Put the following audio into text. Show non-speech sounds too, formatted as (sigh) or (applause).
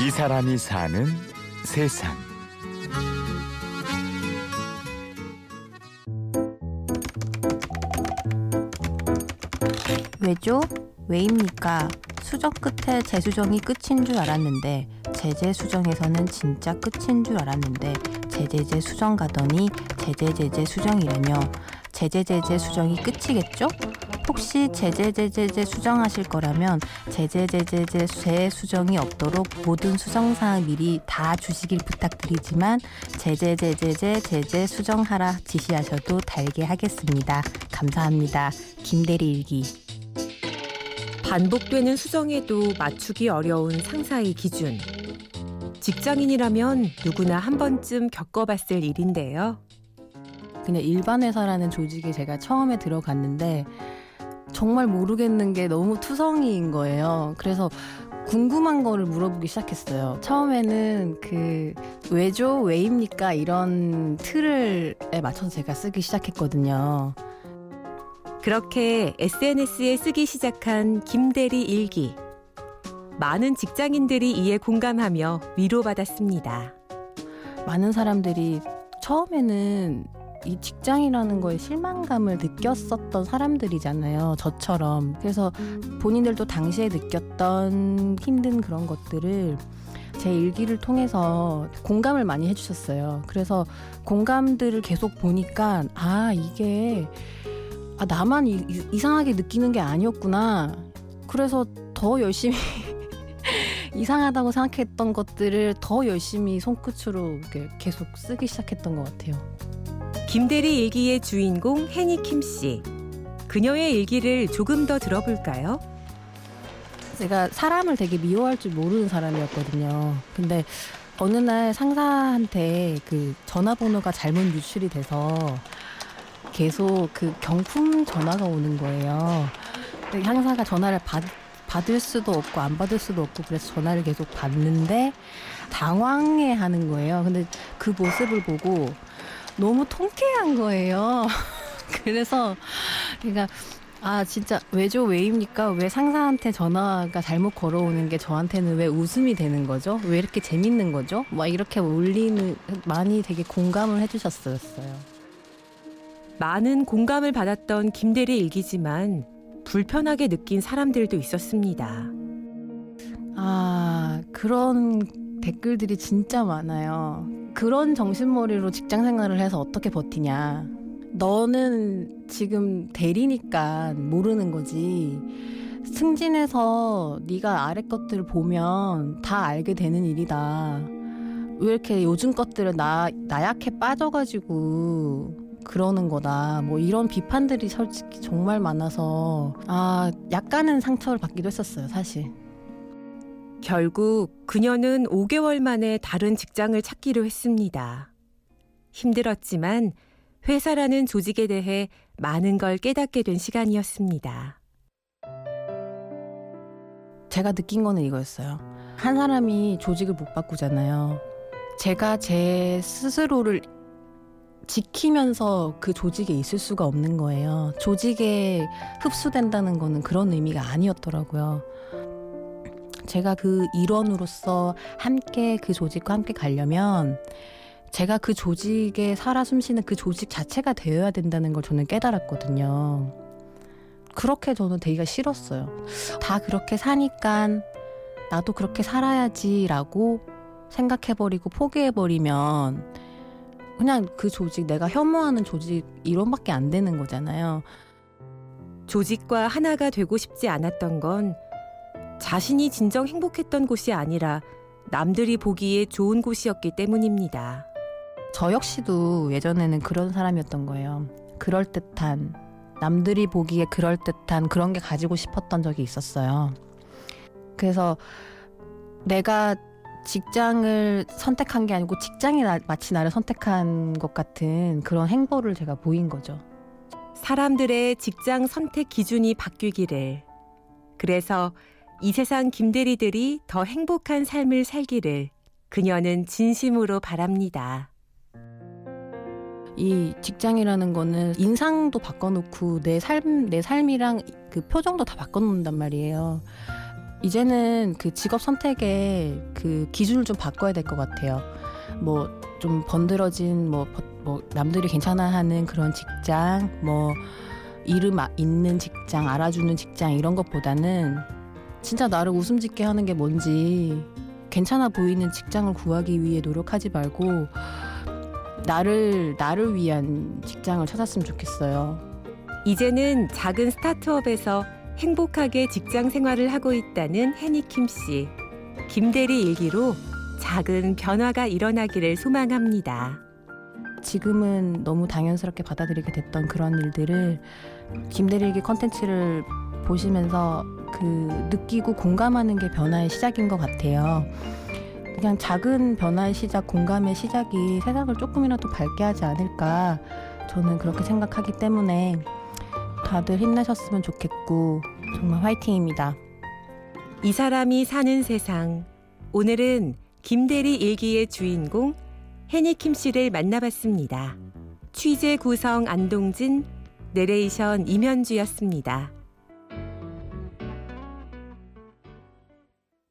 이 사람이 사는 세상. 왜죠? 왜입니까? 수정 끝에 재수정이 끝인 줄 알았는데 제재 수정에서는 진짜 끝인 줄 알았는데 제재제 수정 가더니 제재제재 수정이라뇨. 제재제재 수정이 끝이겠죠? 혹시 제재제재제 수정하실 거라면 제재제재제 재수정이 없도록 모든 수정사항 미리 다 주시길 부탁드리지만 제재제재제 제재 수정하라 지시하셔도 달게 하겠습니다. 감사합니다. 김대리 일기 반복되는 수정에도 맞추기 어려운 상사의 기준. 직장인이라면 누구나 한 번쯤 겪어봤을 일인데요. 그냥 일반 회사라는 조직에 제가 처음에 들어갔는데 정말 모르겠는 게 너무 투성이인 거예요. 그래서 궁금한 거를 물어보기 시작했어요. 처음에는 그 왜죠? 왜입니까? 이런 틀을 맞춰서 제가 쓰기 시작했거든요. 그렇게 SNS에 쓰기 시작한 김대리 일기. 많은 직장인들이 이에 공감하며 위로받았습니다. 많은 사람들이 처음에는 이 직장이라는 거에 실망감을 느꼈었던 사람들이잖아요. 저처럼. 그래서 본인들도 당시에 느꼈던 힘든 그런 것들을 제 일기를 통해서 공감을 많이 해주셨어요. 그래서 공감들을 계속 보니까 아 이게 아 나만 이, 이상하게 느끼는 게 아니었구나. 그래서 더 열심히 (laughs) 이상하다고 생각했던 것들을 더 열심히 손끝으로 계속 쓰기 시작했던 것 같아요. 김대리 일기의 주인공 해니 킴 씨. 그녀의 일기를 조금 더 들어볼까요? 제가 사람을 되게 미워할 줄 모르는 사람이었거든요. 근데 어느 날 상사한테 그 전화번호가 잘못 유출이 돼서 계속 그 경품 전화가 오는 거예요. 상사가 전화를 받, 받을 수도 없고 안 받을 수도 없고 그래서 전화를 계속 받는데 당황해 하는 거예요. 근데 그 모습을 보고 너무 통쾌한 거예요. (laughs) 그래서 그러니까 아 진짜 왜죠? 왜입니까? 왜 상사한테 전화가 잘못 걸어오는 게 저한테는 왜 웃음이 되는 거죠? 왜 이렇게 재밌는 거죠? 막 이렇게 울리는 많이 되게 공감을 해주셨어요. 많은 공감을 받았던 김대리 일기지만 불편하게 느낀 사람들도 있었습니다. 아 그런 댓글들이 진짜 많아요 그런 정신머리로 직장 생활을 해서 어떻게 버티냐. 너는 지금 대리니까 모르는 거지. 승진해서 네가 아래 것들을 보면 다 알게 되는 일이다. 왜 이렇게 요즘 것들은 나 나약해 빠져가지고 그러는 거다. 뭐 이런 비판들이 솔직히 정말 많아서 아 약간은 상처를 받기도 했었어요, 사실. 결국 그녀는 5개월 만에 다른 직장을 찾기로 했습니다. 힘들었지만 회사라는 조직에 대해 많은 걸 깨닫게 된 시간이었습니다. 제가 느낀 거는 이거였어요. 한 사람이 조직을 못 바꾸잖아요. 제가 제 스스로를 지키면서 그 조직에 있을 수가 없는 거예요. 조직에 흡수된다는 거는 그런 의미가 아니었더라고요. 제가 그 일원으로서 함께 그 조직과 함께 가려면 제가 그 조직에 살아 숨쉬는 그 조직 자체가 되어야 된다는 걸 저는 깨달았거든요. 그렇게 저는 되기가 싫었어요. 다 그렇게 사니까 나도 그렇게 살아야지라고 생각해버리고 포기해버리면 그냥 그 조직, 내가 혐오하는 조직 이론밖에 안 되는 거잖아요. 조직과 하나가 되고 싶지 않았던 건 자신이 진정 행복했던 곳이 아니라 남들이 보기에 좋은 곳이었기 때문입니다. 저 역시도 예전에는 그런 사람이었던 거예요. 그럴듯한, 남들이 보기에 그럴듯한 그런 게 가지고 싶었던 적이 있었어요. 그래서 내가 직장을 선택한 게 아니고 직장이 나, 마치 나를 선택한 것 같은 그런 행보를 제가 보인 거죠. 사람들의 직장 선택 기준이 바뀌기를. 그래서 이 세상 김대리들이 더 행복한 삶을 살기를 그녀는 진심으로 바랍니다. 이 직장이라는 거는 인상도 바꿔놓고 내 삶, 내 삶이랑 그 표정도 다 바꿔놓는단 말이에요. 이제는 그 직업 선택의 그 기준을 좀 바꿔야 될 것 같아요. 뭐 좀 번들어진 뭐, 뭐 남들이 괜찮아하는 그런 직장, 뭐 이름 아- 있는 직장, 알아주는 직장 이런 것보다는 진짜 나를 웃음 짓게 하는 게 뭔지 괜찮아 보이는 직장을 구하기 위해 노력하지 말고 나를 나를 위한 직장을 찾았으면 좋겠어요. 이제는 작은 스타트업에서 행복하게 직장 생활을 하고 있다는 해니킴 씨. 김대리 일기로 작은 변화가 일어나기를 소망합니다. 지금은 너무 당연스럽게 받아들이게 됐던 그런 일들을 김대리기 컨텐츠를 보시면서 그 느끼고 공감하는 게 변화의 시작인 것 같아요. 그냥 작은 변화의 시작, 공감의 시작이 세상을 조금이라도 밝게 하지 않을까 저는 그렇게 생각하기 때문에 다들 힘내셨으면 좋겠고 정말 화이팅입니다. 이 사람이 사는 세상. 오늘은 김대리 일기의 주인공 해니킴 씨를 만나봤습니다. 취재 구성 안동진, 내레이션 임현주였습니다.